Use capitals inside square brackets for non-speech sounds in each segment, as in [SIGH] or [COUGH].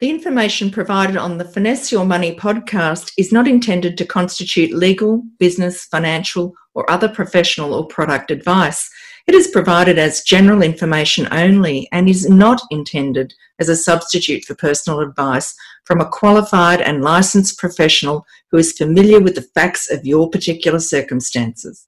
The information provided on the Finesse Your Money podcast is not intended to constitute legal, business, financial, or other professional or product advice. It is provided as general information only and is not intended as a substitute for personal advice from a qualified and licensed professional who is familiar with the facts of your particular circumstances.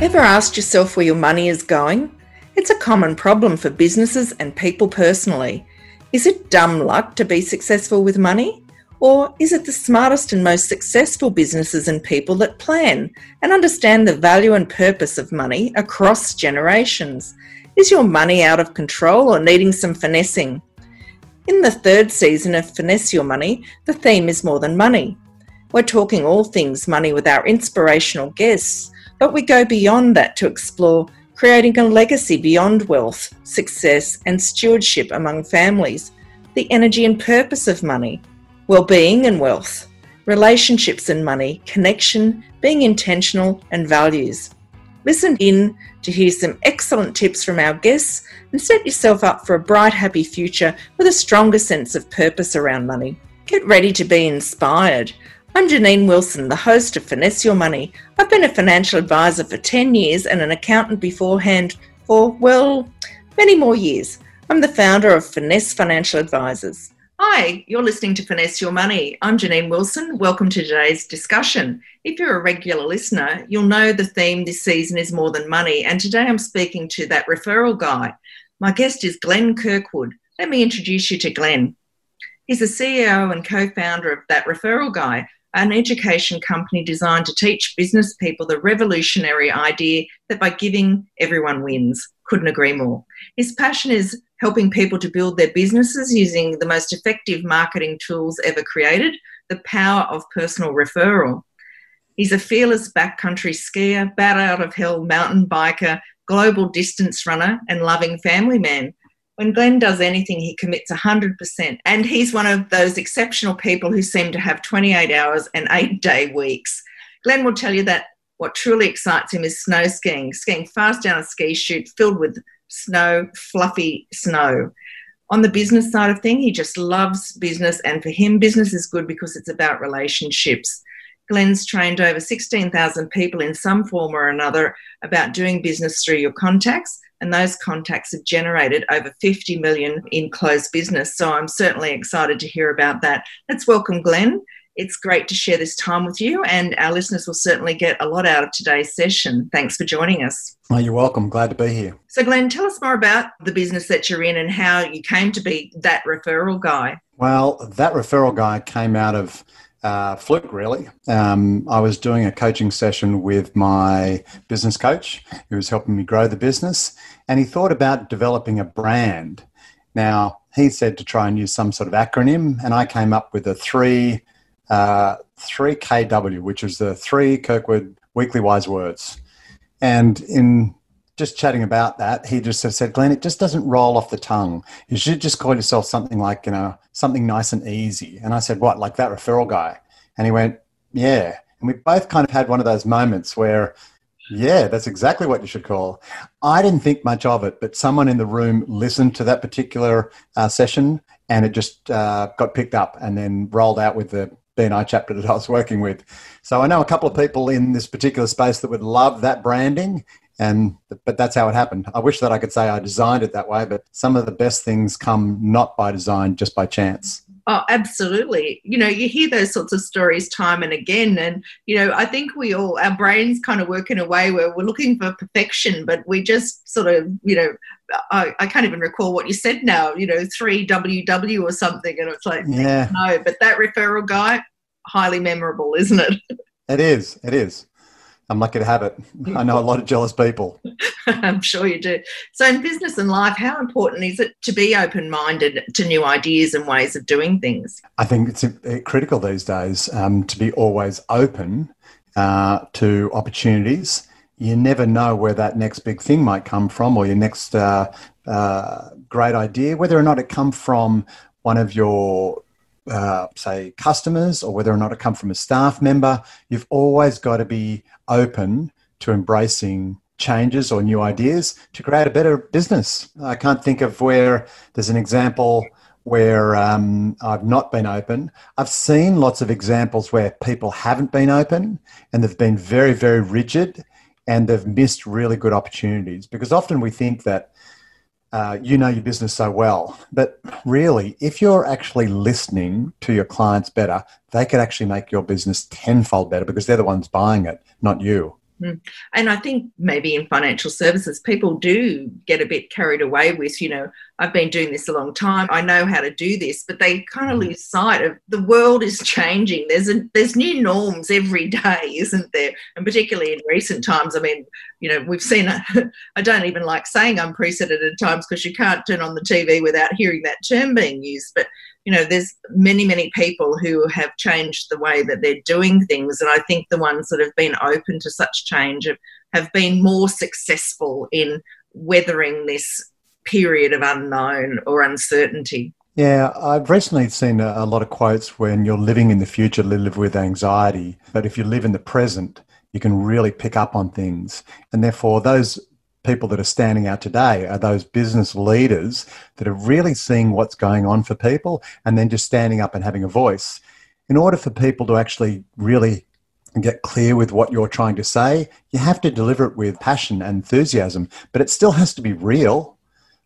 Ever asked yourself where your money is going? It's a common problem for businesses and people personally. Is it dumb luck to be successful with money? Or is it the smartest and most successful businesses and people that plan and understand the value and purpose of money across generations? Is your money out of control or needing some finessing? In the third season of Finesse Your Money, the theme is more than money. We're talking all things money with our inspirational guests but we go beyond that to explore creating a legacy beyond wealth, success, and stewardship among families, the energy and purpose of money, well being and wealth, relationships and money, connection, being intentional, and values. Listen in to hear some excellent tips from our guests and set yourself up for a bright, happy future with a stronger sense of purpose around money. Get ready to be inspired. I'm Janine Wilson, the host of Finesse Your Money. I've been a financial advisor for 10 years and an accountant beforehand for, well, many more years. I'm the founder of Finesse Financial Advisors. Hi, you're listening to Finesse Your Money. I'm Janine Wilson. Welcome to today's discussion. If you're a regular listener, you'll know the theme this season is more than money, and today I'm speaking to that referral guy. My guest is Glenn Kirkwood. Let me introduce you to Glenn. He's the CEO and co founder of That Referral Guy, an education company designed to teach business people the revolutionary idea that by giving, everyone wins. Couldn't agree more. His passion is helping people to build their businesses using the most effective marketing tools ever created the power of personal referral. He's a fearless backcountry skier, bat out of hell mountain biker, global distance runner, and loving family man when Glenn does anything, he commits 100%. And he's one of those exceptional people who seem to have 28 hours and eight day weeks. Glenn will tell you that what truly excites him is snow skiing, skiing fast down a ski chute filled with snow, fluffy snow. On the business side of thing, he just loves business, and for him, business is good because it's about relationships. Glenn's trained over 16,000 people in some form or another about doing business through your contacts and those contacts have generated over 50 million in closed business. So I'm certainly excited to hear about that. Let's welcome Glenn. It's great to share this time with you, and our listeners will certainly get a lot out of today's session. Thanks for joining us. Oh, you're welcome. Glad to be here. So, Glenn, tell us more about the business that you're in and how you came to be that referral guy. Well, that referral guy came out of uh, fluke, really. Um, I was doing a coaching session with my business coach who was helping me grow the business, and he thought about developing a brand. Now, he said to try and use some sort of acronym, and I came up with a three, uh, 3KW, which is the three Kirkwood weekly wise words. And in just chatting about that, he just said, Glenn, it just doesn't roll off the tongue. You should just call yourself something like, you know, something nice and easy. And I said, what, like that referral guy? And he went, yeah. And we both kind of had one of those moments where, yeah, that's exactly what you should call. I didn't think much of it, but someone in the room listened to that particular uh, session and it just uh, got picked up and then rolled out with the BNI chapter that I was working with. So I know a couple of people in this particular space that would love that branding and but that's how it happened i wish that i could say i designed it that way but some of the best things come not by design just by chance Oh, absolutely. You know, you hear those sorts of stories time and again. And, you know, I think we all, our brains kind of work in a way where we're looking for perfection, but we just sort of, you know, I, I can't even recall what you said now, you know, 3WW or something. And it's like, yeah. no, but that referral guy, highly memorable, isn't it? [LAUGHS] It is. It is. I'm lucky to have it. I know a lot of jealous people. [LAUGHS] I'm sure you do. So, in business and life, how important is it to be open minded to new ideas and ways of doing things? I think it's critical these days um, to be always open uh, to opportunities. You never know where that next big thing might come from or your next uh, uh, great idea, whether or not it come from one of your uh, say customers or whether or not it come from a staff member you've always got to be open to embracing changes or new ideas to create a better business. I can't think of where there's an example where um, I've not been open. I've seen lots of examples where people haven't been open and they've been very, very rigid and they've missed really good opportunities because often we think that uh, you know your business so well. But really, if you're actually listening to your clients better, they could actually make your business tenfold better because they're the ones buying it, not you. Hmm. And I think maybe in financial services, people do get a bit carried away with, you know, I've been doing this a long time. I know how to do this, but they kind of mm-hmm. lose sight of the world is changing. There's a, there's new norms every [LAUGHS] day, isn't there? And particularly in recent times, I mean, you know, we've seen. [LAUGHS] I don't even like saying unprecedented times because you can't turn on the TV without hearing that term being used. But you know, there's many many people who have changed the way that they're doing things, and I think the ones that have been open to such change have, have been more successful in weathering this period of unknown or uncertainty. Yeah, I've recently seen a, a, lot of quotes when you're living in the future, live with anxiety. But if you live in the present, you can really pick up on things. And therefore, those people that are standing out today are those business leaders that are really seeing what's going on for people and then just standing up and having a voice. In order for people to actually really get clear with what you're trying to say, you have to deliver it with passion and enthusiasm, but it still has to be real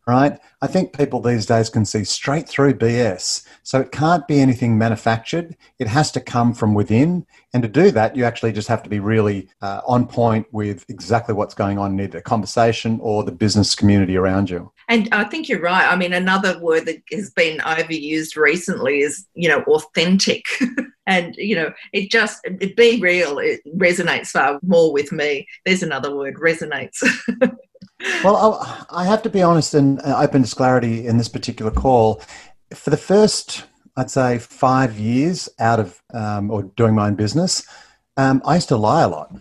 right? I think people these days can see straight through BS. So it can't be anything manufactured. It has to come from within. And to do that, you actually just have to be really uh, on point with exactly what's going on in either the conversation or the business community around you. And I think you're right. I mean, another word that has been overused recently is, you know, authentic. [LAUGHS] and, you know, it just, it be real, it resonates far more with me. There's another word, resonates. [LAUGHS] well, I have to be honest and open to clarity in this particular call. For the first, I'd say, five years out of um, or doing my own business, um, I used to lie a lot.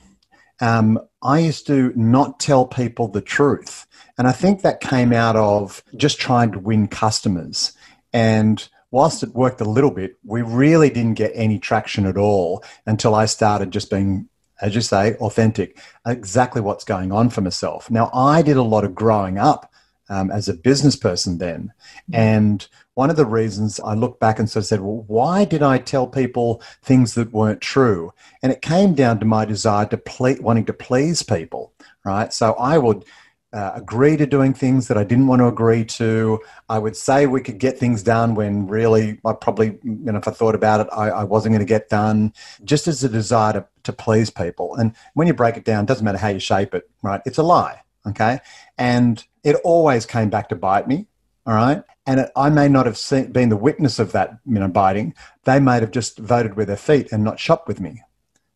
Um, I used to not tell people the truth. And I think that came out of just trying to win customers. And whilst it worked a little bit, we really didn't get any traction at all until I started just being as you say, authentic, exactly what's going on for myself. Now, I did a lot of growing up um, as a business person then. Mm. And one of the reasons I looked back and sort of said, well, why did I tell people things that weren't true? And it came down to my desire to ple- wanting to please people, right? So I would uh, agree to doing things that I didn't want to agree to. I would say we could get things done when really I probably, you know, if I thought about it, I, I wasn't going to get done, just as a desire to, to please people. And when you break it down, it doesn't matter how you shape it, right? It's a lie, okay? And it always came back to bite me, all right? And it, I may not have seen, been the witness of that, you know, biting. They may have just voted with their feet and not shopped with me,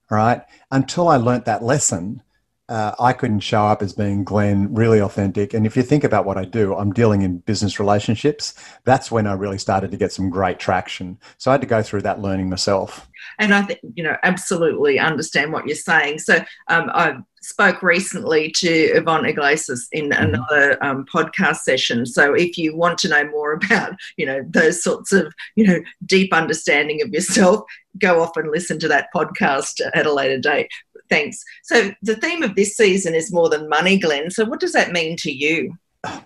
all right? Until I learnt that lesson uh, I couldn't show up as being Glenn, really authentic. And if you think about what I do, I'm dealing in business relationships. That's when I really started to get some great traction. So I had to go through that learning myself. And I think, you know, absolutely understand what you're saying. So um, I spoke recently to Yvonne Iglesias in mm-hmm. another um, podcast session. So if you want to know more [LAUGHS] about, you know, those sorts of, you know, deep understanding of yourself, go off and listen to that podcast at a later date. Thanks. So the theme of this season is more than money, Glenn. So what does that mean to you?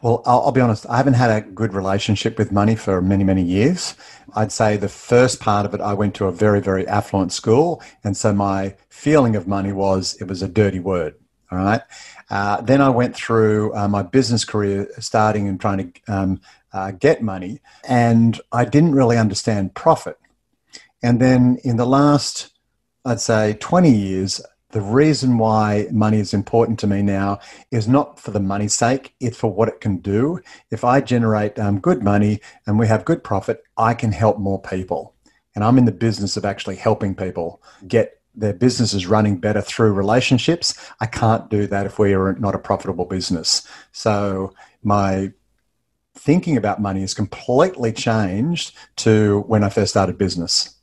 Well, I'll, I'll, be honest, I haven't had a good relationship with money for many, many years. I'd say the first part of it, I went to a very, very affluent school. And so my feeling of money was it was a dirty word. All right. Uh, then I went through uh, my business career, starting and trying to um, uh, get money. And I didn't really understand profit. And then in the last, I'd say, 20 years, the reason why money is important to me now is not for the money's sake, it's for what it can do. If I generate um, good money and we have good profit, I can help more people. And I'm in the business of actually helping people get their businesses running better through relationships. I can't do that if we are not a profitable business. So my thinking about money has completely changed to when I first started business.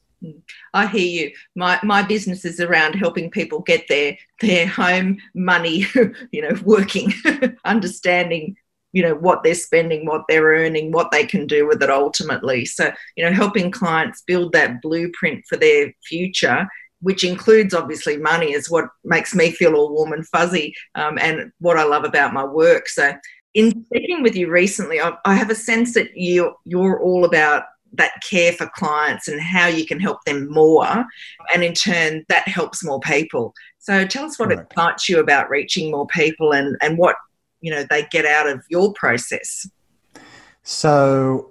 I hear you. My my business is around helping people get their their home money, [LAUGHS] you know, working, [LAUGHS] understanding, you know, what they're spending, what they're earning, what they can do with it ultimately. So, you know, helping clients build that blueprint for their future which includes obviously money, is what makes me feel all warm and fuzzy um, and what I love about my work. So, in speaking with you recently, I, I have a sense that you you're all about that care for clients and how you can help them more, and in turn that helps more people. So, tell us what right. excites you about reaching more people and and what you know they get out of your process. So,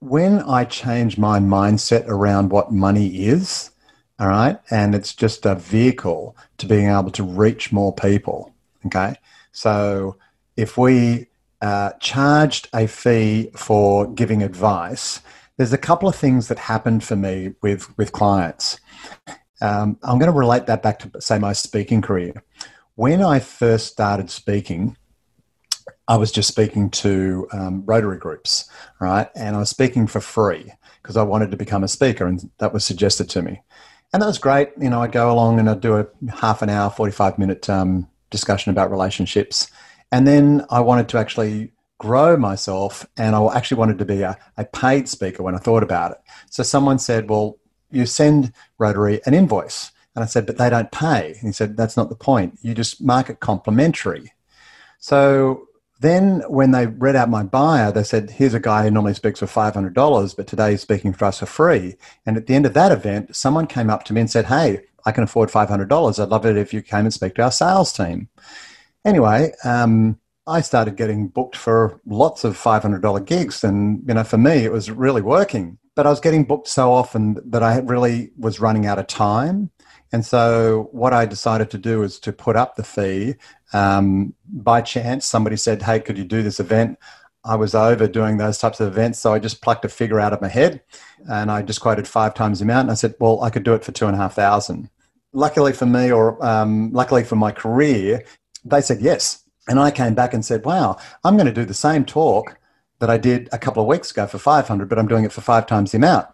when I change my mindset around what money is, all right, and it's just a vehicle to being able to reach more people, okay? So if we uh, charged a fee for giving advice, there's a couple of things that happened for me with, with clients. Um, I'm going to relate that back to, say, my speaking career. When I first started speaking, I was just speaking to um, Rotary groups, right? And I was speaking for free because I wanted to become a speaker, and that was suggested to me. And that was great. You know, I'd go along and I'd do a half an hour, 45 minute um, discussion about relationships. And then I wanted to actually grow myself, and I actually wanted to be a, a paid speaker when I thought about it. So someone said, Well, you send Rotary an invoice. And I said, But they don't pay. And he said, That's not the point. You just mark it complimentary. So then, when they read out my bio, they said, Here's a guy who normally speaks for $500, but today he's speaking for us for free. And at the end of that event, someone came up to me and said, Hey, I can afford $500. I'd love it if you came and speak to our sales team. Anyway, um, I started getting booked for lots of $500 gigs. And, you know, for me, it was really working. But I was getting booked so often that I really was running out of time. And so what I decided to do is to put up the fee. Um, by chance, somebody said, "Hey, could you do this event?" I was over doing those types of events, so I just plucked a figure out of my head, and I just quoted five times the amount. And I said, "Well, I could do it for two and a half thousand. Luckily for me, or um, luckily for my career, they said yes. And I came back and said, "Wow, I'm going to do the same talk that I did a couple of weeks ago for 500, but I'm doing it for five times the amount."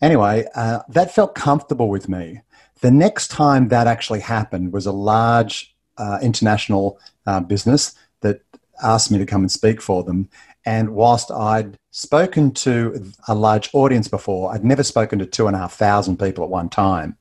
Anyway, uh, that felt comfortable with me. The next time that actually happened was a large uh, international uh, business that asked me to come and speak for them. And whilst I'd spoken to a large audience before, I'd never spoken to two and a half thousand people at one time.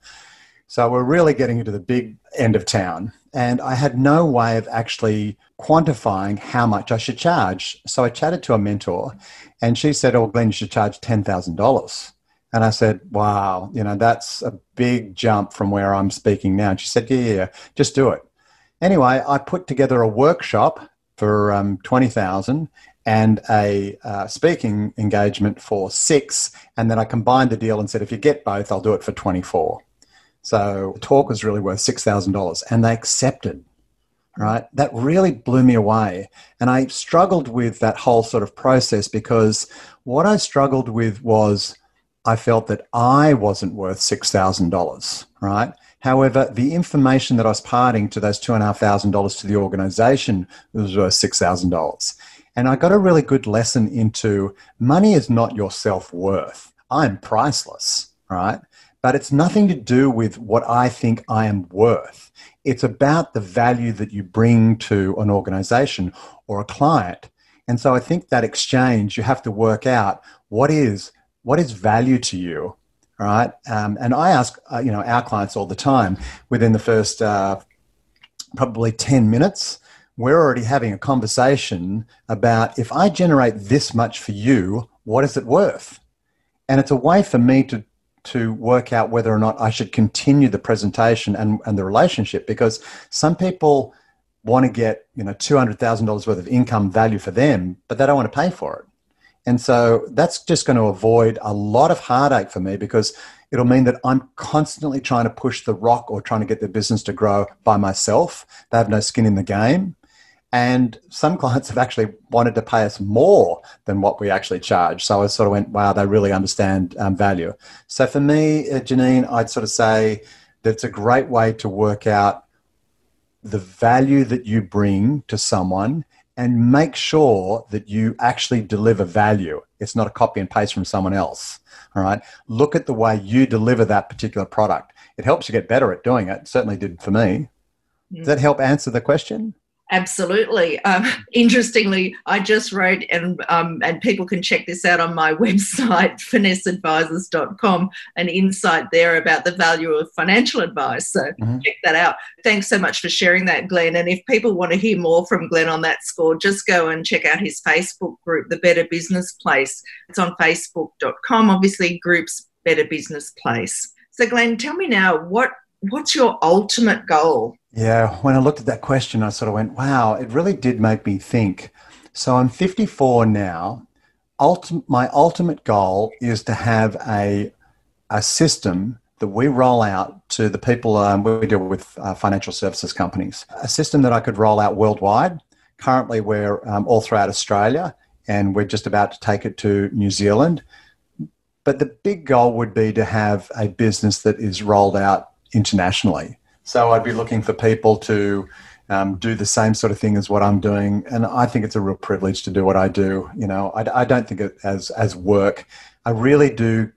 So we're really getting into the big end of town. And I had no way of actually quantifying how much I should charge. So I chatted to a mentor and she said, Oh, Glenn, you should charge $10,000. And I said, wow, you know, that's a big jump from where I'm speaking now. And she said, yeah, yeah, just do it. Anyway, I put together a workshop for um, 20,000 and a uh, speaking engagement for six. And then I combined the deal and said, if you get both, I'll do it for 24. So the talk was really worth $6,000 and they accepted. Right. That really blew me away. And I struggled with that whole sort of process because what I struggled with was I felt that I wasn't worth $6,000, right? However, the information that I was parting to those $2,500 to the organization was worth $6,000. And I got a really good lesson into money is not your self worth. I'm priceless, right? But it's nothing to do with what I think I am worth. It's about the value that you bring to an organization or a client. And so I think that exchange, you have to work out what is what is value to you right um, and i ask uh, you know our clients all the time within the first uh, probably 10 minutes we're already having a conversation about if i generate this much for you what is it worth and it's a way for me to to work out whether or not i should continue the presentation and, and the relationship because some people want to get you know $200000 worth of income value for them but they don't want to pay for it and so that's just going to avoid a lot of heartache for me because it'll mean that I'm constantly trying to push the rock or trying to get the business to grow by myself. They have no skin in the game. And some [LAUGHS] clients have actually wanted to pay us more than what we actually charge. So I sort of went, wow, they really understand um, value. So for me, uh, Janine, I'd sort of say that it's a great way to work out the value that you bring to someone and make sure that you actually deliver value. It's not a copy and paste from someone else. All right. Look at the way you deliver that particular product. It helps you get better at doing it. it certainly did for me. Does that help answer the question? Absolutely. Um, [LAUGHS] interestingly, I just wrote, and um, and people can check this out on my [LAUGHS] website, finesseadvisors.com, an insight there about the value of financial advice. So mm-hmm. check that out. Thanks so much for sharing that, Glenn. And if people want to hear more from Glenn on that score, just go and check out his Facebook group, The Better Business Place. It's on facebook.com, obviously, groups Better Business Place. So, Glenn, tell me now, what what's your ultimate goal? Yeah, when I looked at that question, I sort of went, wow, it really did make me think. So I'm 54 now. Ultim- my ultimate goal is to have a, a system that we roll out to the people um, we deal with uh, financial services companies, a system that I could roll out worldwide. Currently, we're um, all throughout Australia and we're just about to take it to New Zealand. But the big goal would be to have a business that is rolled out internationally. So I'd be looking for people to um, do the same sort of thing as what I'm doing, and I think it's a real privilege to do what I do. You know, I, I don't think it as as work. I really do.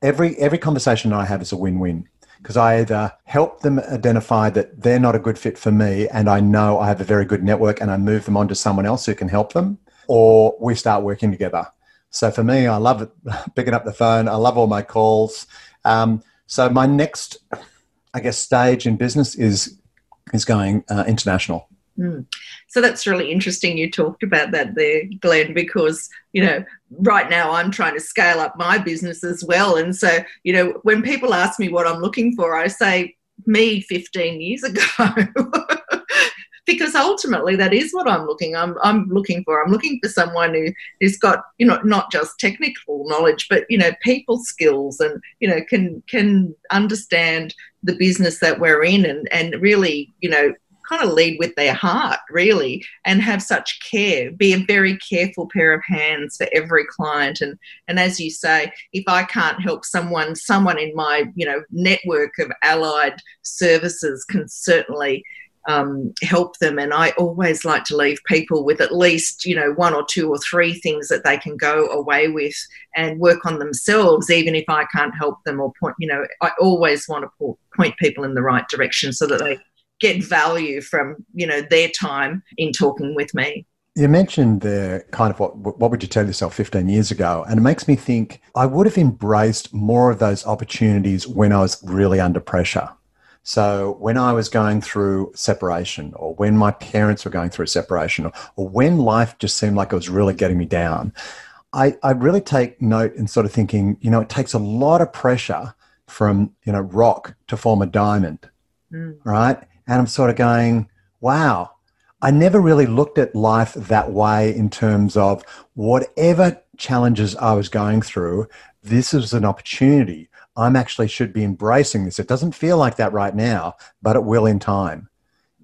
Every every conversation I have is a win-win because I either help them identify that they're not a good fit for me, and I know I have a very good network, and I move them on to someone else who can help them, or we start working together. So for me, I love [LAUGHS] picking up the phone. I love all my calls. Um, so my next, I guess, stage in business is is going uh, international. Mm. So that's really interesting. You talked about that there, Glenn, because you know right now I'm trying to scale up my business as well, and so you know when people ask me what I'm looking for, I say me 15 years ago. [LAUGHS] because ultimately that is what I'm looking I'm I'm looking for. I'm looking for someone who who's got you know not just technical knowledge, but you know people skills and you know can can understand the business that we're in and and really you know kind of lead with their heart really and have such care be a very careful pair of hands for every client and and as you say if i can't help someone someone in my you know network of allied services can certainly um, help them. And I always like to leave people with at least, you know, one or two or three things that they can go away with and work on themselves, even if I can't help them or point, you know, I always want to point people in the right direction so that they get value from, you know, their time in talking with me. You mentioned there kind of what what would you tell yourself 15 years ago? And it makes me think I would have embraced more of those opportunities when I was really under pressure. So when I was going through separation, or when my parents were going through separation, or, or when life just seemed like it was really getting me down, I, I really take note in sort of thinking, you know, it takes a lot of pressure from, you know, rock to form a diamond, mm. right? And I'm sort of going, wow, I never really looked at life that way in terms of whatever challenges I was going through, this is an opportunity I'm actually should be embracing this. It doesn't feel like that right now, but it will in time.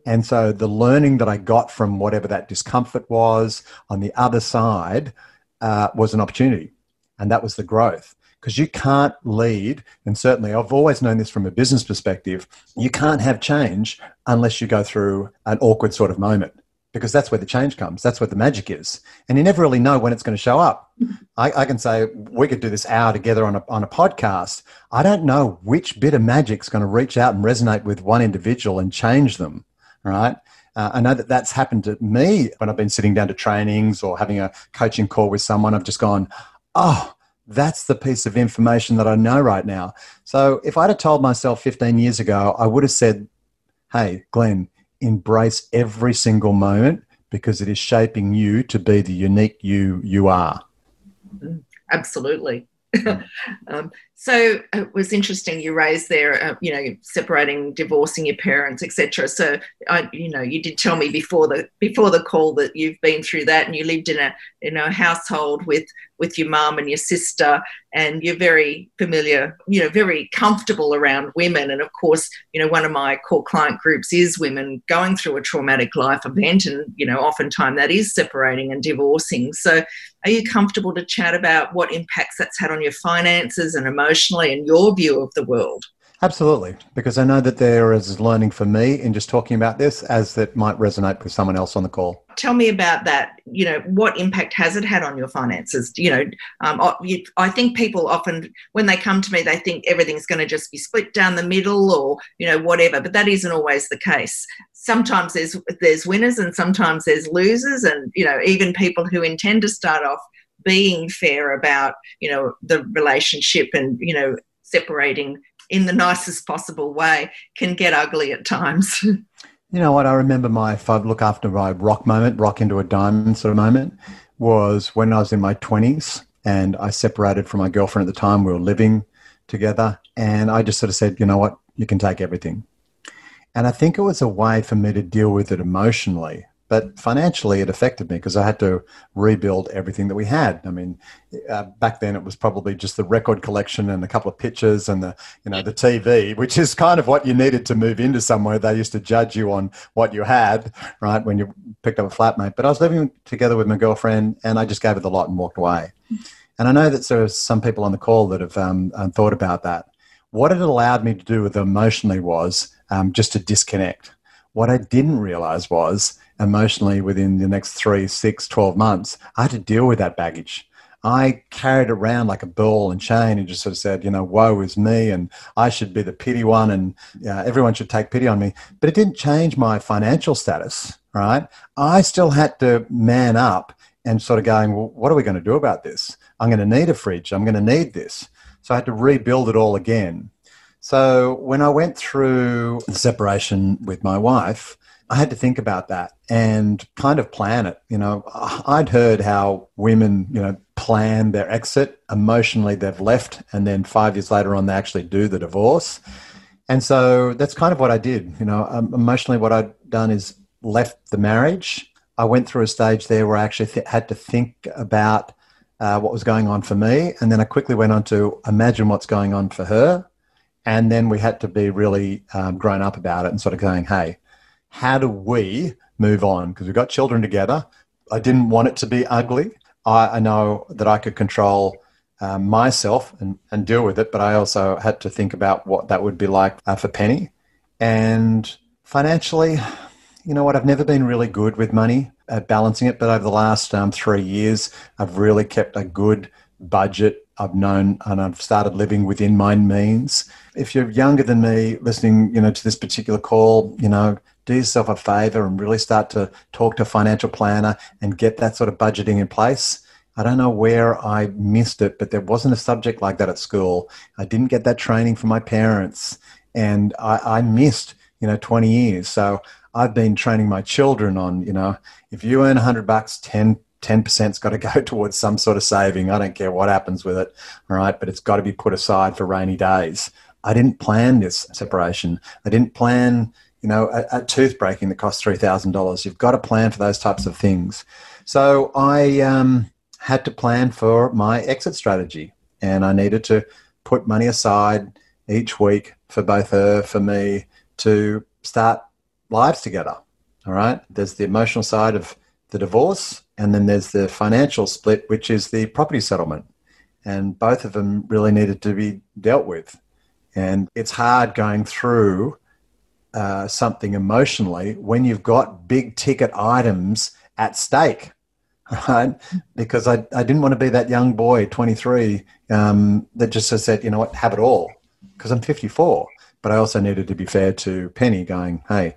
And so the learning that I got from whatever that discomfort was on the other side uh, was an opportunity. And that was the growth. Because you can't lead, and certainly I've always known this from a business perspective, you can't have change unless you go through an awkward sort of moment because that's where the change comes. That's where the magic is. And you never really know when it's going to show up. I, I, can say we could do this hour together on a, on a podcast. I don't know which bit of magic is going to reach out and resonate with one individual and change them, right? Uh, I know that that's happened to me when I've been sitting down to trainings or having a coaching call with someone. I've just gone, oh, that's the piece of information that I know right now. So if I'd have told myself 15 years ago, I would have said, hey, Glenn, embrace every single moment because it is shaping you to be the unique you you are. Absolutely. [LAUGHS] um, so it was interesting you raised there, uh, you know, separating, divorcing your parents, etc. So I, you know, you did tell me before the before the call that you've been through that, and you lived in a in a household with with your mum and your sister, and you're very familiar, you know, very comfortable around women. And of course, you know, one of my core client groups is women going through a traumatic life event, and you know, oftentimes that is separating and divorcing. So, are you comfortable to chat about what impacts that's had on your finances and emotions? Emotionally and your view of the world. Absolutely, because I know that there is learning for me in just talking about this as that might resonate with someone else on the call. Tell me about that. You know, what impact has it had on your finances? You know, um, I think people often, when they come to me, they think everything's going to just be split down the middle or, you know, whatever, but that isn't always the case. sometimes there's there's winners and sometimes there's losers and you know even people who intend to start off being fair about you know the relationship and you know separating in the nicest possible way can get ugly at times. [LAUGHS] You know what? I remember my if i look after my rock moment rock into a diamond sort of moment was when i was in my 20s and i separated from my girlfriend at the time. We were living together and i just sort of said you know what? You can take everything. And I think it was a way for me to deal with it emotionally. But financially, it affected me because I had to rebuild everything that we had. I mean, uh, back then it was probably just the record collection and a couple of pictures and the, you know, the TV, which is kind of what you needed to move into somewhere. They used to judge you on what you had, right, when you picked up a flatmate. But I was living together with my girlfriend, and I just gave her the lot and walked away. And I know that there are some people on the call that have um, um thought about that. What it allowed me to do with emotionally was um, just to disconnect. What I didn't realize was emotionally within the next three, six, 12 months, I had to deal with that baggage. I carried around like a ball and chain and just sort of said, you know, woe is me and I should be the pity one and uh, everyone should take pity on me. But it didn't change my financial status, right? I still had to man up and sort of going, well, what are we going to do about this? I'm going to need a fridge. I'm going to need this. So I had to rebuild it all again. So when I went through the separation with my wife, I had to think about that and kind of plan it. You know, I'd heard how women, you know, plan their exit. Emotionally, they've left, and then five years later on, they actually do the divorce. And so that's kind of what I did. You know, um, emotionally, what I'd done is left the marriage. I went through a stage there where I actually th- had to think about uh, what was going on for me. And then I quickly went on to imagine what's going on for her and then we had to be really um, grown up about it and sort of going, hey, how do we move on? Because we've got children together. I didn't want it to be ugly. I, I know that I could control um, myself and, and deal with it, but I also had to think about what that would be like uh, for Penny. And financially, you know what? I've never been really good with money at balancing it, but over the last um, three years, I've really kept a good budget I've known and I've started living within my means. If you're younger than me, listening, you know, to this particular call, you know, do yourself a favor and really start to talk to a financial planner and get that sort of budgeting in place. I don't know where I missed it, but there wasn't a subject like that at school. I didn't get that training from my parents, and I, I missed, you know, 20 years. So I've been training my children on, you know, if you earn 100 bucks, 10 10%'s got to go [LAUGHS] towards some sort of saving. I don't care what happens with it, all right, but it's got to be put aside for rainy days. I didn't plan this separation. I didn't plan, you know, a, a tooth breaking that costs $3,000. You've got to plan for those types of things. So I um, had to plan for my exit strategy and I needed to put money aside each week for both her, for me to start lives together. All right. There's the emotional side of the divorce, and then there's the financial split, which is the property settlement. And both of them really needed to be dealt with. And it's hard going through uh, something emotionally when you've got big ticket items at stake, [LAUGHS] right? Because I, I didn't want to be that young boy, 23, um, that just said, you know what, have it all. Because I'm 54. But I also needed to be fair to Penny, going, hey,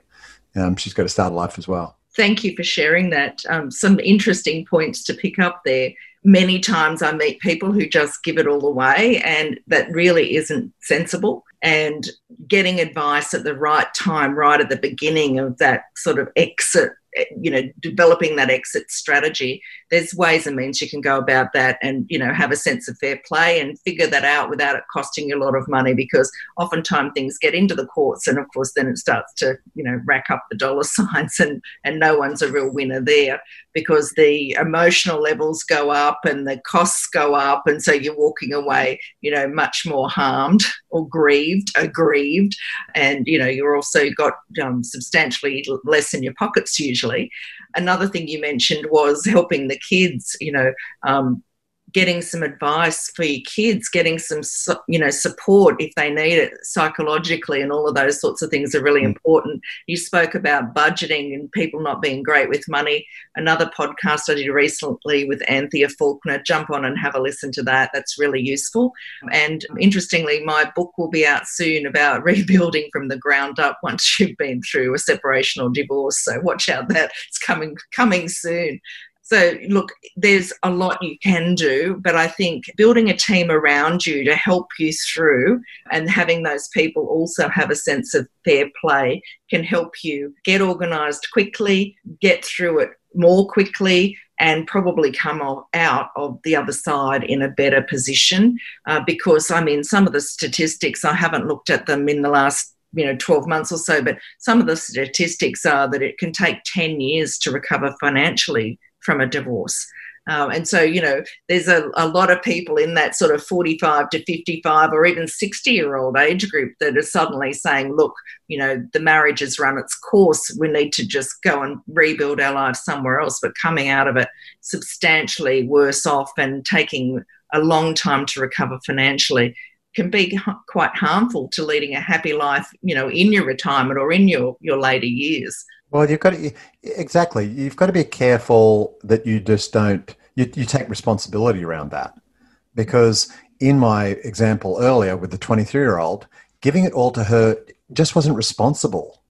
um, she's got to start a life as well thank you for sharing that. Um, some interesting points to pick up there. Many times I meet people who just give it all away, and that really isn't sensible. And getting advice at the right time, right at the beginning of that sort of exit Eh, you know developing that exit strategy there's ways and means you can go about that and you know have a sense of fair play and figure that out without it costing you a lot of money because oftentimes things get into the courts and of course then it starts to you know rack up the dollar [LAUGHS] signs and and no one's a real winner there because the emotional levels go up and the costs go up and so you're walking away you know much more harmed [LAUGHS] or grieved aggrieved and you know you're also got um, substantially less in your pockets usually. Another thing you mentioned was helping the kids you know um, getting some advice for your kids, getting some you know support if they need it psychologically, and all of those sorts of things are really mm. important. You spoke about budgeting and people not being great with money. Another podcast I did recently with Anthea Faulkner. Jump on and have a listen to that. That's really useful. And interestingly, my book will be out soon about [LAUGHS] rebuilding from the ground up once you've been through a separation or divorce. So watch out that it's coming coming soon. So, look, there's a lot you can do, but I think building a team around you to help you through and having those people also have a sense of fair play can help you get organised quickly, get through it more quickly, and probably come out of the other side in a better position. Uh, because, I mean, some of the statistics, I haven't looked at them in the last you know 12 months or so but some of the statistics are that it can take 10 years to recover financially from a divorce. Um, and so, you know, there's a, a lot of people in that sort of 45 to 55 or even 60 year old age group that are suddenly saying, look, you know, the marriage has run its course. We need to just go and rebuild our lives somewhere else, but coming out of it substantially worse off and taking a long time to recover financially can be quite harmful to leading a happy life, you know, in your retirement or in your, your later years. Well, you've got to exactly. You've got to be careful that you just don't. You, you take responsibility around that, because in my example earlier with the 23 year old, giving it all to her just wasn't responsible,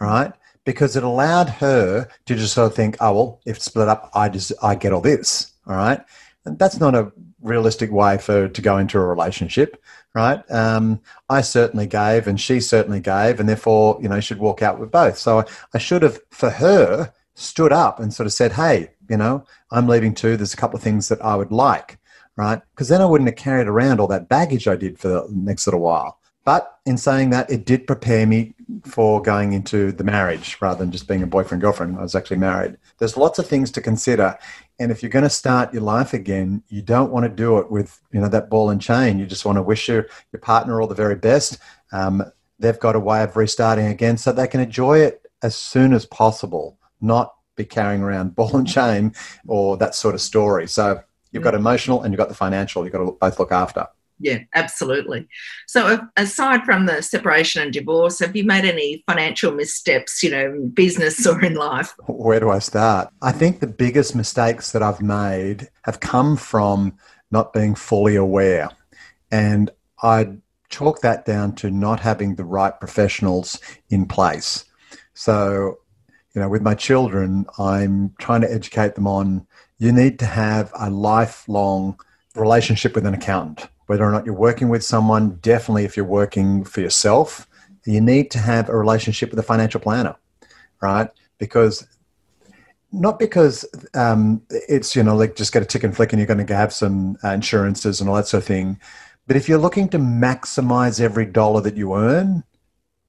right? Because it allowed her to just sort of think, oh well, if it's split up, I just I get all this, all right. And that's not a realistic way for to go into a relationship right? Um, I certainly gave, and she certainly gave, and therefore, you know, should walk out with both. So I, I should have, for her, stood up and sort of said, "Hey, you know, I'm leaving too. There's a couple of things that I would like." Right? Because then I wouldn't have carried around all that baggage I did for the next little while. But in saying that, it did prepare me for going into the marriage rather than just being a boyfriend girlfriend. I was actually married. There's lots of things to consider. And if you're going to start your life again you don't want to do it with you know that ball and chain. You just want to wish your, your partner all the very best. Um, they've got a way of restarting again so they can enjoy it as soon as possible not be carrying around [LAUGHS] ball and chain or that sort of story. So you've got emotional and you've got the financial. You've got to both look after yeah, absolutely. So, aside from the separation and divorce, have you made any financial missteps, you know, in business or in life? [LAUGHS] Where do I start? I think the biggest mistakes that I've made have come from not being fully aware. And I chalk that down to not having the right professionals in place. So, you know, with my children, I'm trying to educate them on you need to have a lifelong relationship with an accountant whether or not you're working with someone, definitely if you're working for yourself, you need to have a relationship with a financial planner, right? Because not because um, it's you know like just get a tick and flick and you're going to have some uh, insurances and all that sort of thing, but if you're looking to maximize every dollar that you earn,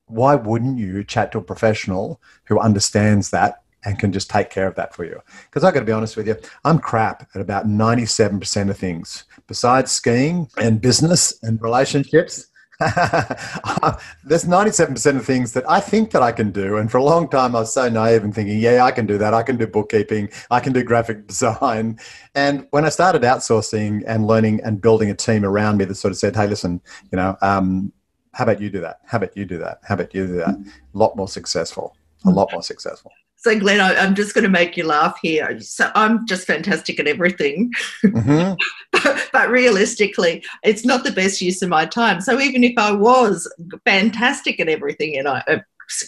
why wouldn't you chat to a professional who understands that and can just take care of that for you. Because I've got to be honest with you, I'm crap at about 97% of things. Besides skiing and business and relationships, [LAUGHS] there's 97% of things that I think that I can do. And for a long time, I was so naive and thinking, yeah, I can do that. I can do bookkeeping. I can do graphic [LAUGHS] design. And when I started outsourcing and learning and building a team around me that sort of said, hey, listen, you know, um, how about you do that? How about you do that? How about you do that? A lot more successful. A lot more successful. So, Glenn, I, am just going to make you laugh here. So, I'm just fantastic at everything. Mm-hmm. [LAUGHS] but, but, realistically, it's not the best use of my time. So, even if I was fantastic at everything, and I, uh,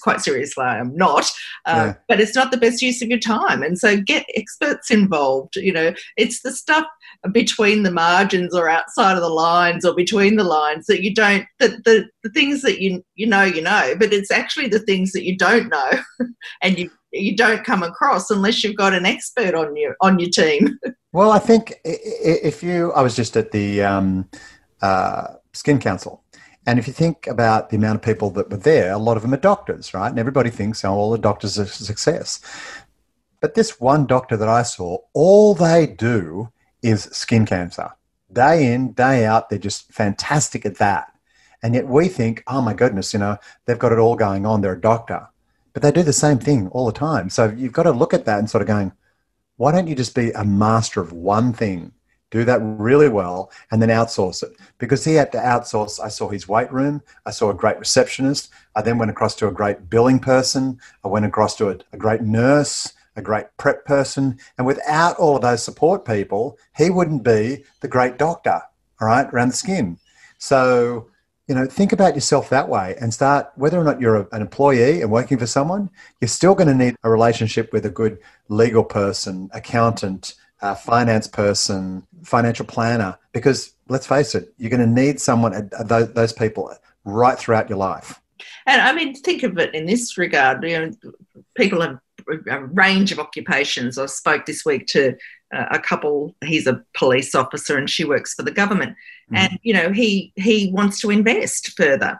quite seriously, I am not, uh, yeah. but it's not the best use of your time. And so, get experts involved. You know, it's the stuff between the margins or outside of the lines or between the lines that you don't that the, the things that you you know you know but it's actually the things that you don't know [LAUGHS] and you you don't come across unless you've got an expert on your on your team. [LAUGHS] well, I think if you, I was just at the um, uh, Skin Council, and if you think about the amount of people that were there, a lot of them are doctors, right? And everybody thinks, oh, all the doctors are success. But this one doctor that I saw, all they do is skin cancer. Day in, day out, they're just fantastic at that. And yet we think, oh my goodness, you know, they've got it all going on. They're a doctor but they do the same thing all the time. So you've got to look at that and sort of going, why don't you just be a master of one thing do that really well, and then outsource it. Because he had to outsource, I saw his weight room, I saw a great receptionist, I then went across to a great billing person, I went across to a, a great nurse, a great prep person, and without all of those support people, he wouldn't be the great doctor, all right, around the skin. So, you know, think about yourself that way and start, whether or not you're a, an employee and working for someone, you're still going to need a relationship with a good legal person, accountant, uh, finance person, financial planner, because let's face it, you're going to need someone, uh, those, those people right throughout your life. And I mean, think of it in this regard. You know, people have a range of occupations. I spoke this week to uh, a couple. He's a police officer, and she works for the government. Mm. And you know, he he wants to invest further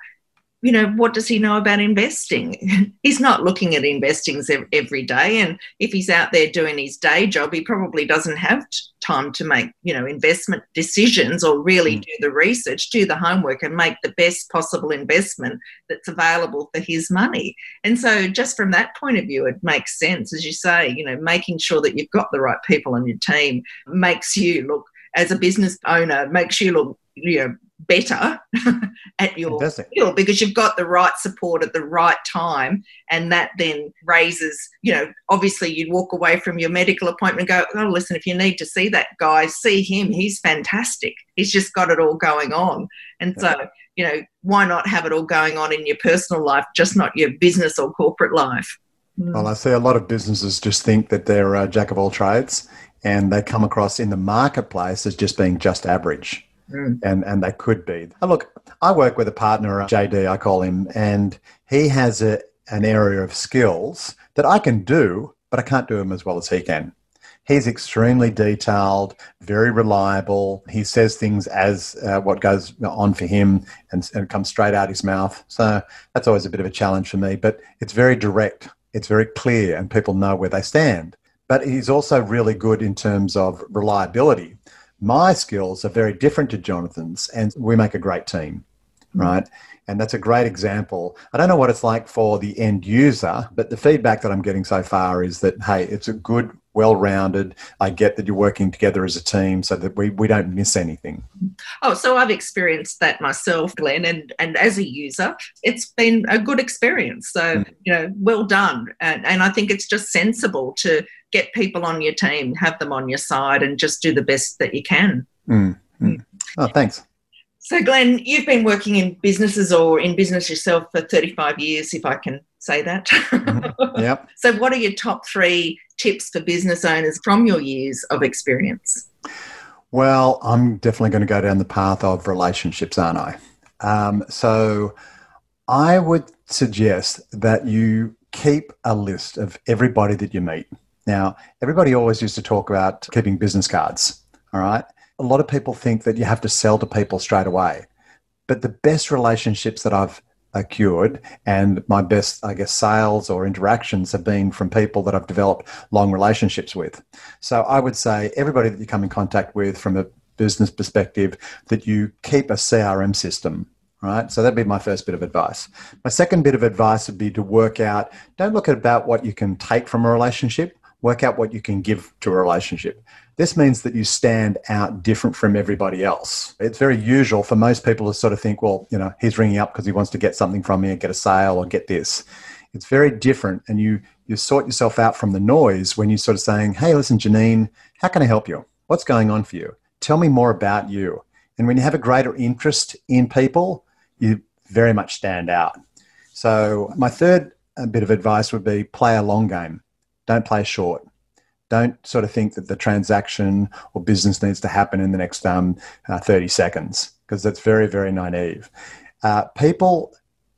you know, what does he know about investing? [LAUGHS] he's not looking at investings every day. And if he's out there doing his day job, he probably doesn't have time to make, you know, investment decisions or really mm. do the research, do the homework, and make the best possible investment that's available for his money. And so, just from that point of view, it makes sense, as you say, you know, making sure that you've got the right people on your team makes you look, as a business owner, makes you look, you know, better [LAUGHS] at your skill because you've got the right support at the right time and that then raises you know obviously you'd walk away from your medical appointment and go oh listen if you need to see that guy see him. He's fantastic. He's just got it all going on. And so you know why not have it all going on in your personal life just not your business or corporate life? Hmm. well i see a lot of businesses just think that they're a jack of all trades and they come across in the marketplace as just being just average Mm. And and they could be. look, I work with a partner, JD, I call him, and he has a, an area of skills that I can do, but I can't do them as well as he can. He's extremely detailed, very reliable. He says things as uh, what goes on for him and, and comes straight out his mouth. So that's always a bit of a challenge for me, but it's very direct, it's very clear, and people know where they stand. But he's also really good in terms of reliability my skills are very different to Jonathan's, and we make a great team, hmm. right? And that's a great example. I don't know what it's like for the end user, but the feedback that I'm getting so far is that, hey, it's a good, well rounded. I get that you're working together as a team so that we, we don't miss anything. Oh, so I've experienced that myself, Glenn, and, and as a user, it's been a good experience. So, mm. you know, well done. And, and I think it's just sensible to get people on your team, have them on your side, and just do the best that you can. Mm. Mm. Oh, thanks. So, Glenn, you've been working in businesses or in business yourself for 35 years, if I can say that. mm-hmm. Yep. [LAUGHS] so, what are your top three tips for business owners from your years of experience? Well, I'm definitely going to go down the path of relationships, aren't I? Um, so, I would suggest that you keep a list of everybody that you meet. Now, everybody always used to talk about keeping business cards, all right? A lot of people think that you have to sell to people straight away. But the best relationships that I've accrued and my best, I guess, sales or interactions have been from people that I've developed long relationships with. So I would say everybody that you come in contact with from a business perspective, that you keep a CRM system right? So that'd be my first bit of advice. My second bit of advice would be to work out, don't look at about what you can take from a relationship, work out what you can give to a relationship. This means that you stand out different from everybody else. It's very usual for most people to sort of think, well, you know, he's ringing up because he wants to get something from me, get a sale or get this. It's very different. And you, you sort yourself out from the noise when you're sort of saying, hey, listen, Janine, how can I help you? What's going on for you? Tell me more about you. And when you have a greater interest in people, you very much stand out. So, my third uh, bit of advice would be play a long game don't play short. Don't sort of think that the transaction or business needs to happen in the next um, uh, 30 seconds because that's very, very naive. Uh, people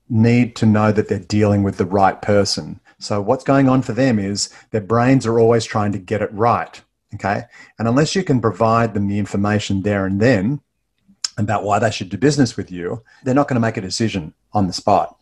need to know that they're dealing with the right person. So, what's going on for them is their brains are always trying to get it right. Okay. And unless you can provide them the information there and then about why they should do business with you, they're not going to make a decision on the spot.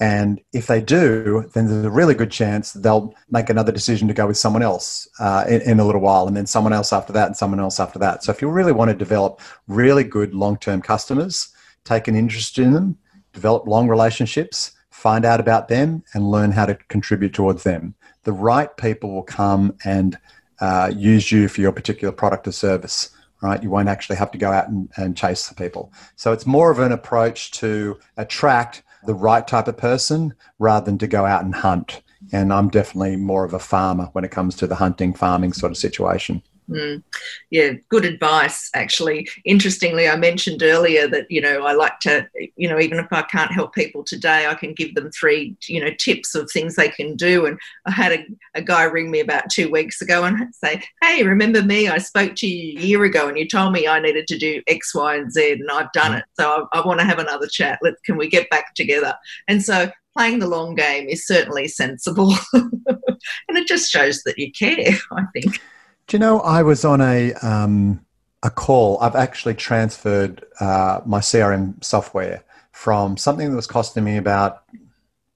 And if they do, then there's a really good chance they'll make another decision to go with someone else uh, in, in, a little while, and then someone else after that, and someone else after that. So if you really want to develop really good long term customers, take an interest in them, develop long relationships, find out about them, and learn how to contribute towards them. The right people will come and uh, use you for your particular product or service right? You won't actually have to go out and, and chase the people. So it's more of an approach to attract the right type of person rather than to go out and hunt. And I'm definitely more of a farmer when it comes to the hunting, farming sort of situation. Mm. Yeah, good advice, actually. Interestingly, I mentioned earlier that, you know, I like to, you know, even if I can't help people today, I can give them three, you know, tips of things they can do. And I had a, a guy ring me about two weeks ago and say, Hey, remember me? I spoke to you a year ago and you told me I needed to do X, Y, and Z, and I've done it. So I, I want to have another chat. Let, can we get back together? And so playing the long game is certainly sensible. [LAUGHS] and it just shows that you care, I think. Do you know, I was on a, um, a call. I've actually transferred uh, my CRM software from something that was costing me about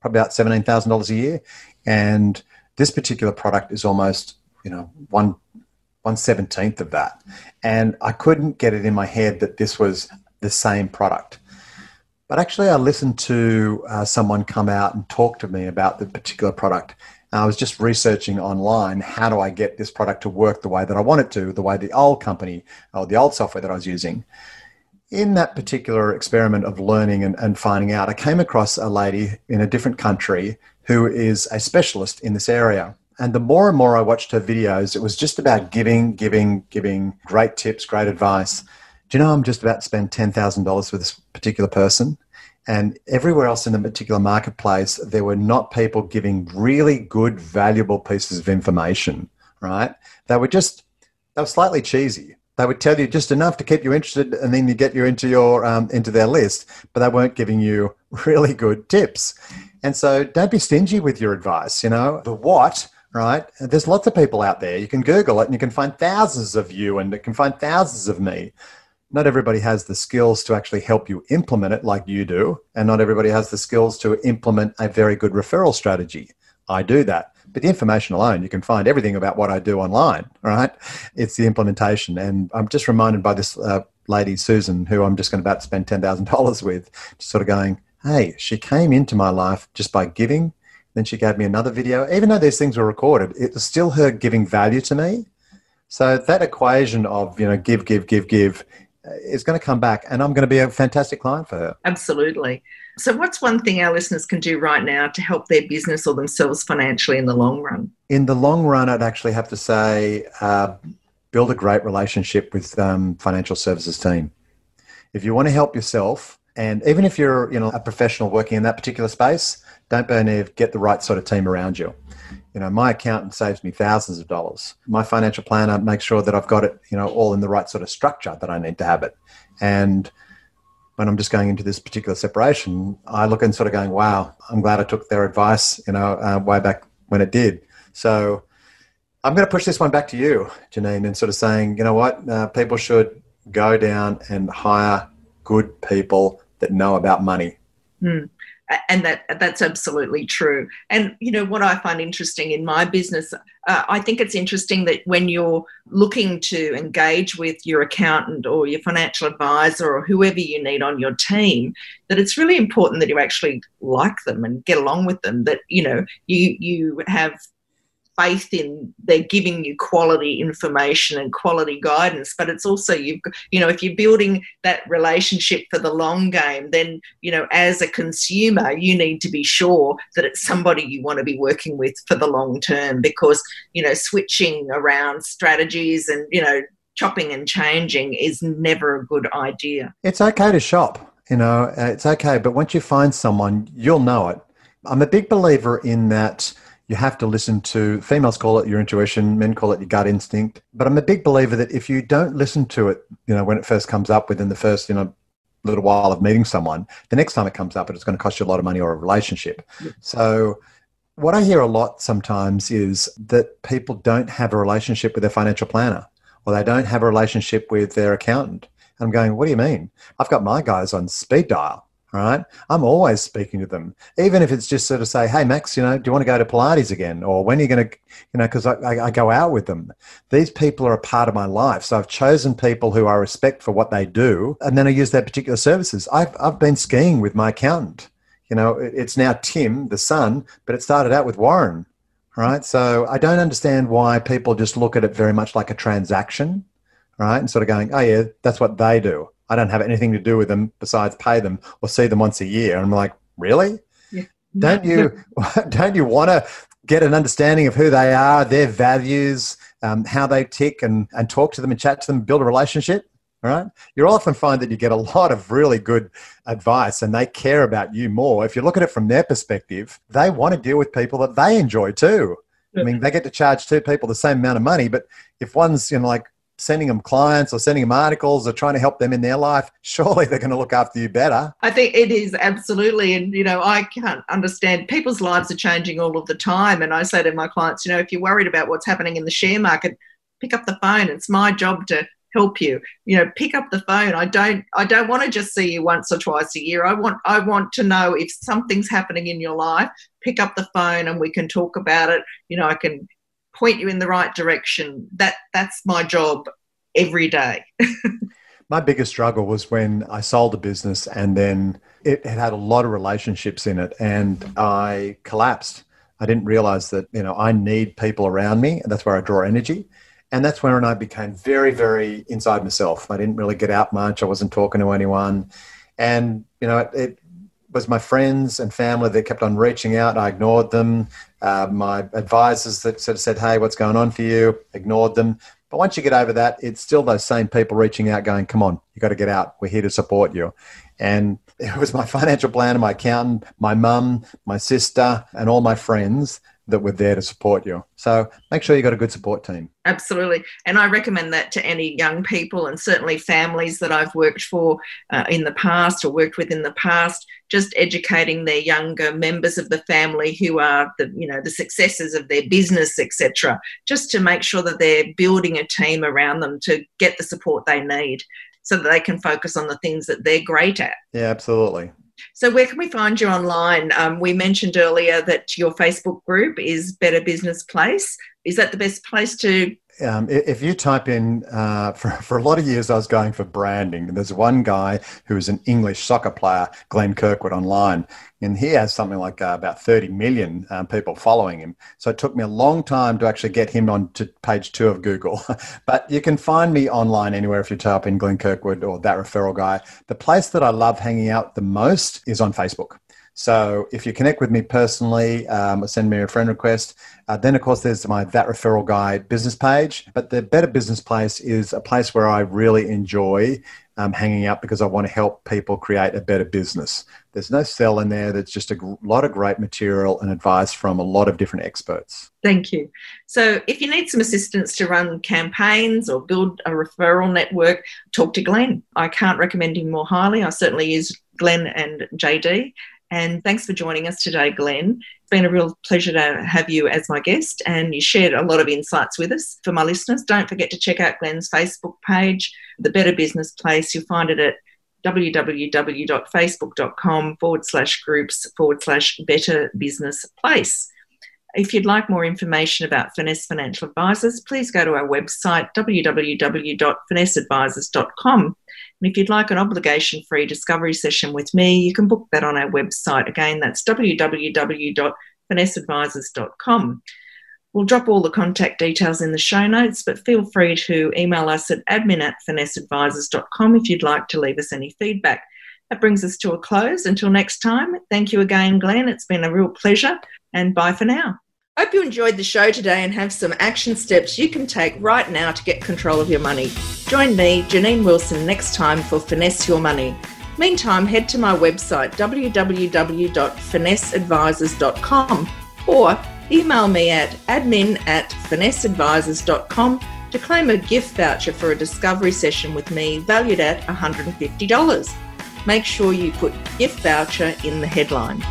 probably about seventeen thousand dollars a year, and this particular product is almost you know one one seventeenth of that, and I couldn't get it in my head that this was the same product. But actually, I listened to uh, someone come out and talk to me about the particular product, I was just researching online how do I get this product to work the way that I want it to, the way the old company or the old software that I was using. In that particular experiment of learning and, and finding out, I came across a lady in a different country who is a specialist in this area. And the more and more I watched her videos, it was just about giving, giving, giving great tips, great advice. Do you know I'm just about to spend $10,000 with this particular person? And everywhere else in the particular marketplace, there were not people giving really good, valuable pieces of information, right? They were just, they were slightly cheesy. They would tell you just enough to keep you interested, and then you get you into your um, into their list, but they weren't giving you [LAUGHS] really good tips. And so, don't be stingy with your advice. You know the what, right? There's lots of people out there. You can Google it, and you can find thousands of you, and you can find thousands of me not everybody has the skills to actually help you implement it like you do, and not everybody has the skills to implement a very good referral strategy. I do that. But the information alone, you can find everything about what I do online, [LAUGHS] right? It's the implementation. And I'm just reminded by this uh, lady, Susan, who I'm just going to about to spend $10,000 [LAUGHS] with, just sort of going, hey, she came into my life just by giving. Then she gave me another video. Even though these things were recorded, it was still her giving value to me. So that equation of, you know, give, give, give, give is going to come back and I'm going to be a fantastic client for her. Absolutely. So, what's one thing our listeners can do right now to help their business or themselves financially in the long run? In the long run, I'd actually have to say uh, build a great relationship with um, financial services team. If you want to help yourself, and even if you're you know a professional working in that particular space, don't burn naive. Get the right sort of team around you. You know my accountant saves me thousands of dollars. My financial planner makes sure that i've got it you know all in the right sort of structure that i need to have it. And when i'm just going into this particular separation i look and sort of going wow i'm glad i took their advice you know uh, way back when it did. So i'm going to push this one back to you janine and sort of saying you know what? Uh, people should go down and hire good people that know about money. Mm and that that's absolutely true. And you know what i find interesting in my business uh, i think it's interesting that when you're looking to engage with your accountant or your financial advisor or whoever you need on your team that it's really important that you actually like them and get along with them that you know you you have faith in they're giving you quality information and quality guidance but it's also you've you know if you're building that relationship for the long game then you know as a consumer you need to be sure that it's somebody you want to be working with for the long term because you know switching around strategies and you know chopping and changing is never a good idea. It's okay to shop you know uh, it's okay but once you find someone you'll know it. I'm a big believer in that you have to listen to females call it your intuition men call it your gut instinct. But i'm a big believer that if you don't listen to it you know when it first comes up within the first you know little while of meeting someone the next time it comes up it's going to cost you a lot of money or a relationship. So what i hear a lot sometimes is that people don't have a relationship with their financial planner or they don't have a relationship with their accountant. And i'm going what do you mean? I've got my guys on speed dial right? I'm always speaking to them, even if it's just sort of say, "Hey, Max, you know, do you want to go to Pilates again?" Or when are you going to, you know, because I, I, I, go out with them. These people are a part of my life, so I've chosen people who I respect for what they do, and then I use their particular services. I've I've been skiing with my accountant. You know, it's now Tim, the son, but it started out with Warren, right? So I don't understand why people just look at it very much like a transaction right? And sort of going, oh yeah, that's what they do. I don't have anything to do with them besides pay them or see them once a year. And I'm like, really? Yeah. Don't you [LAUGHS] don't you want to get an understanding of who they are, their values, um, how they tick, and and talk to them and chat to them, build a relationship? All right. You'll often find that you get a lot of really good advice and they care about you more. If you look at it from their perspective, they want to deal with people that they enjoy too. I mean, they get to charge two people the same amount of money, but if one's, you know, like sending them clients or sending them articles or trying to help them in their life, surely they're going to look after you better. I think it is absolutely. And, you know, I can't understand people's lives are changing all of the time. And I say to my clients, you know, if you're worried about what's happening in the share market, pick up the phone. It's my job to help you you know pick up the phone i don't i don't want to just see you once or twice a year i want i want to know if something's happening in your life pick up the phone and we can talk about it you know i can point you in the right direction that that's my job every day [LAUGHS] my biggest struggle was when i sold a business and then it had a lot of relationships in it and i collapsed i didn't realize that you know i need people around me and that's where i draw energy and that's when I became very, very inside myself. I didn't really get out much. I wasn't talking to anyone. And, you know, it, it was my friends and family that kept on reaching out. I ignored them. Uh, my advisors that sort of said, hey, what's going on for you? Ignored them. But once you get over that, it's still those same people reaching out, going, come on, you got to get out. We're here to support you. And [LAUGHS] it was my financial planner, my accountant, my mum, my sister, and all my friends that were there to support you. So make sure you got a good support team. Absolutely. And I recommend that to any young people and certainly families that I've worked for uh, in the past or worked with in the past, just educating their younger members of the family who are the, you know, the successors of their business, etc., just to make sure that they're building a team around them to get the support they need so that they can focus on the things that they're great at. Yeah, absolutely. So, where can we find you online? Um, we mentioned earlier that your Facebook group is Better Business Place. Is that the best place to um, if you type in uh, [LAUGHS] for, for a lot of years i was going for branding there's one guy who is an english soccer player glenn kirkwood online and he has something like uh, about 30 million um, people following him. So it took me a long time to actually get him on to page two of google. [LAUGHS] But you can find me online anywhere if you type in glenn kirkwood or that referral guy. The place that i love hanging out the most is on facebook so if you connect with me personally, um, send me a friend request, uh, then of course there's my That Referral Guy business page. But the Better Business Place is a place where I really enjoy um, hanging out because I want to help people create a better business. There's no sell in there. There's just a lot of great material and advice from a lot of different experts. Thank you. So, if you need some assistance to run campaigns or build a referral network, talk to Glenn. I can't recommend him more highly. I certainly use Glenn and JD. And thanks for joining us today, Glenn. It's been a real pleasure to have you as my guest, and you shared a lot of insights with us. For my listeners, don't forget to check out Glenn's Facebook page, The Better Business Place. You'll find it at www.facebook.com forward slash groups forward slash better business place. If you'd like more information about Finesse Financial Advisors, please go to our website www.finesseadvisors.com and if you'd like an obligation free discovery session with me, you can book that on our website. Again, that's www.finesseadvisors.com. We'll drop all the contact details in the show notes, but feel free to email us at admin at finesseadvisors.com if you'd like to leave us any feedback. That brings us to a close. Until next time, thank you again, Glenn. It's been a real pleasure, and bye for now. Hope you enjoyed the show today and have some action steps you can take right now to get control of your money. Join me, Janine Wilson, next time for Finesse Your Money. Meantime, head to my website www.finesseadvisors.com or email me at admin at finesseadvisors.com to claim a gift voucher for a discovery session with me valued at $150. Make sure you put gift voucher in the headline.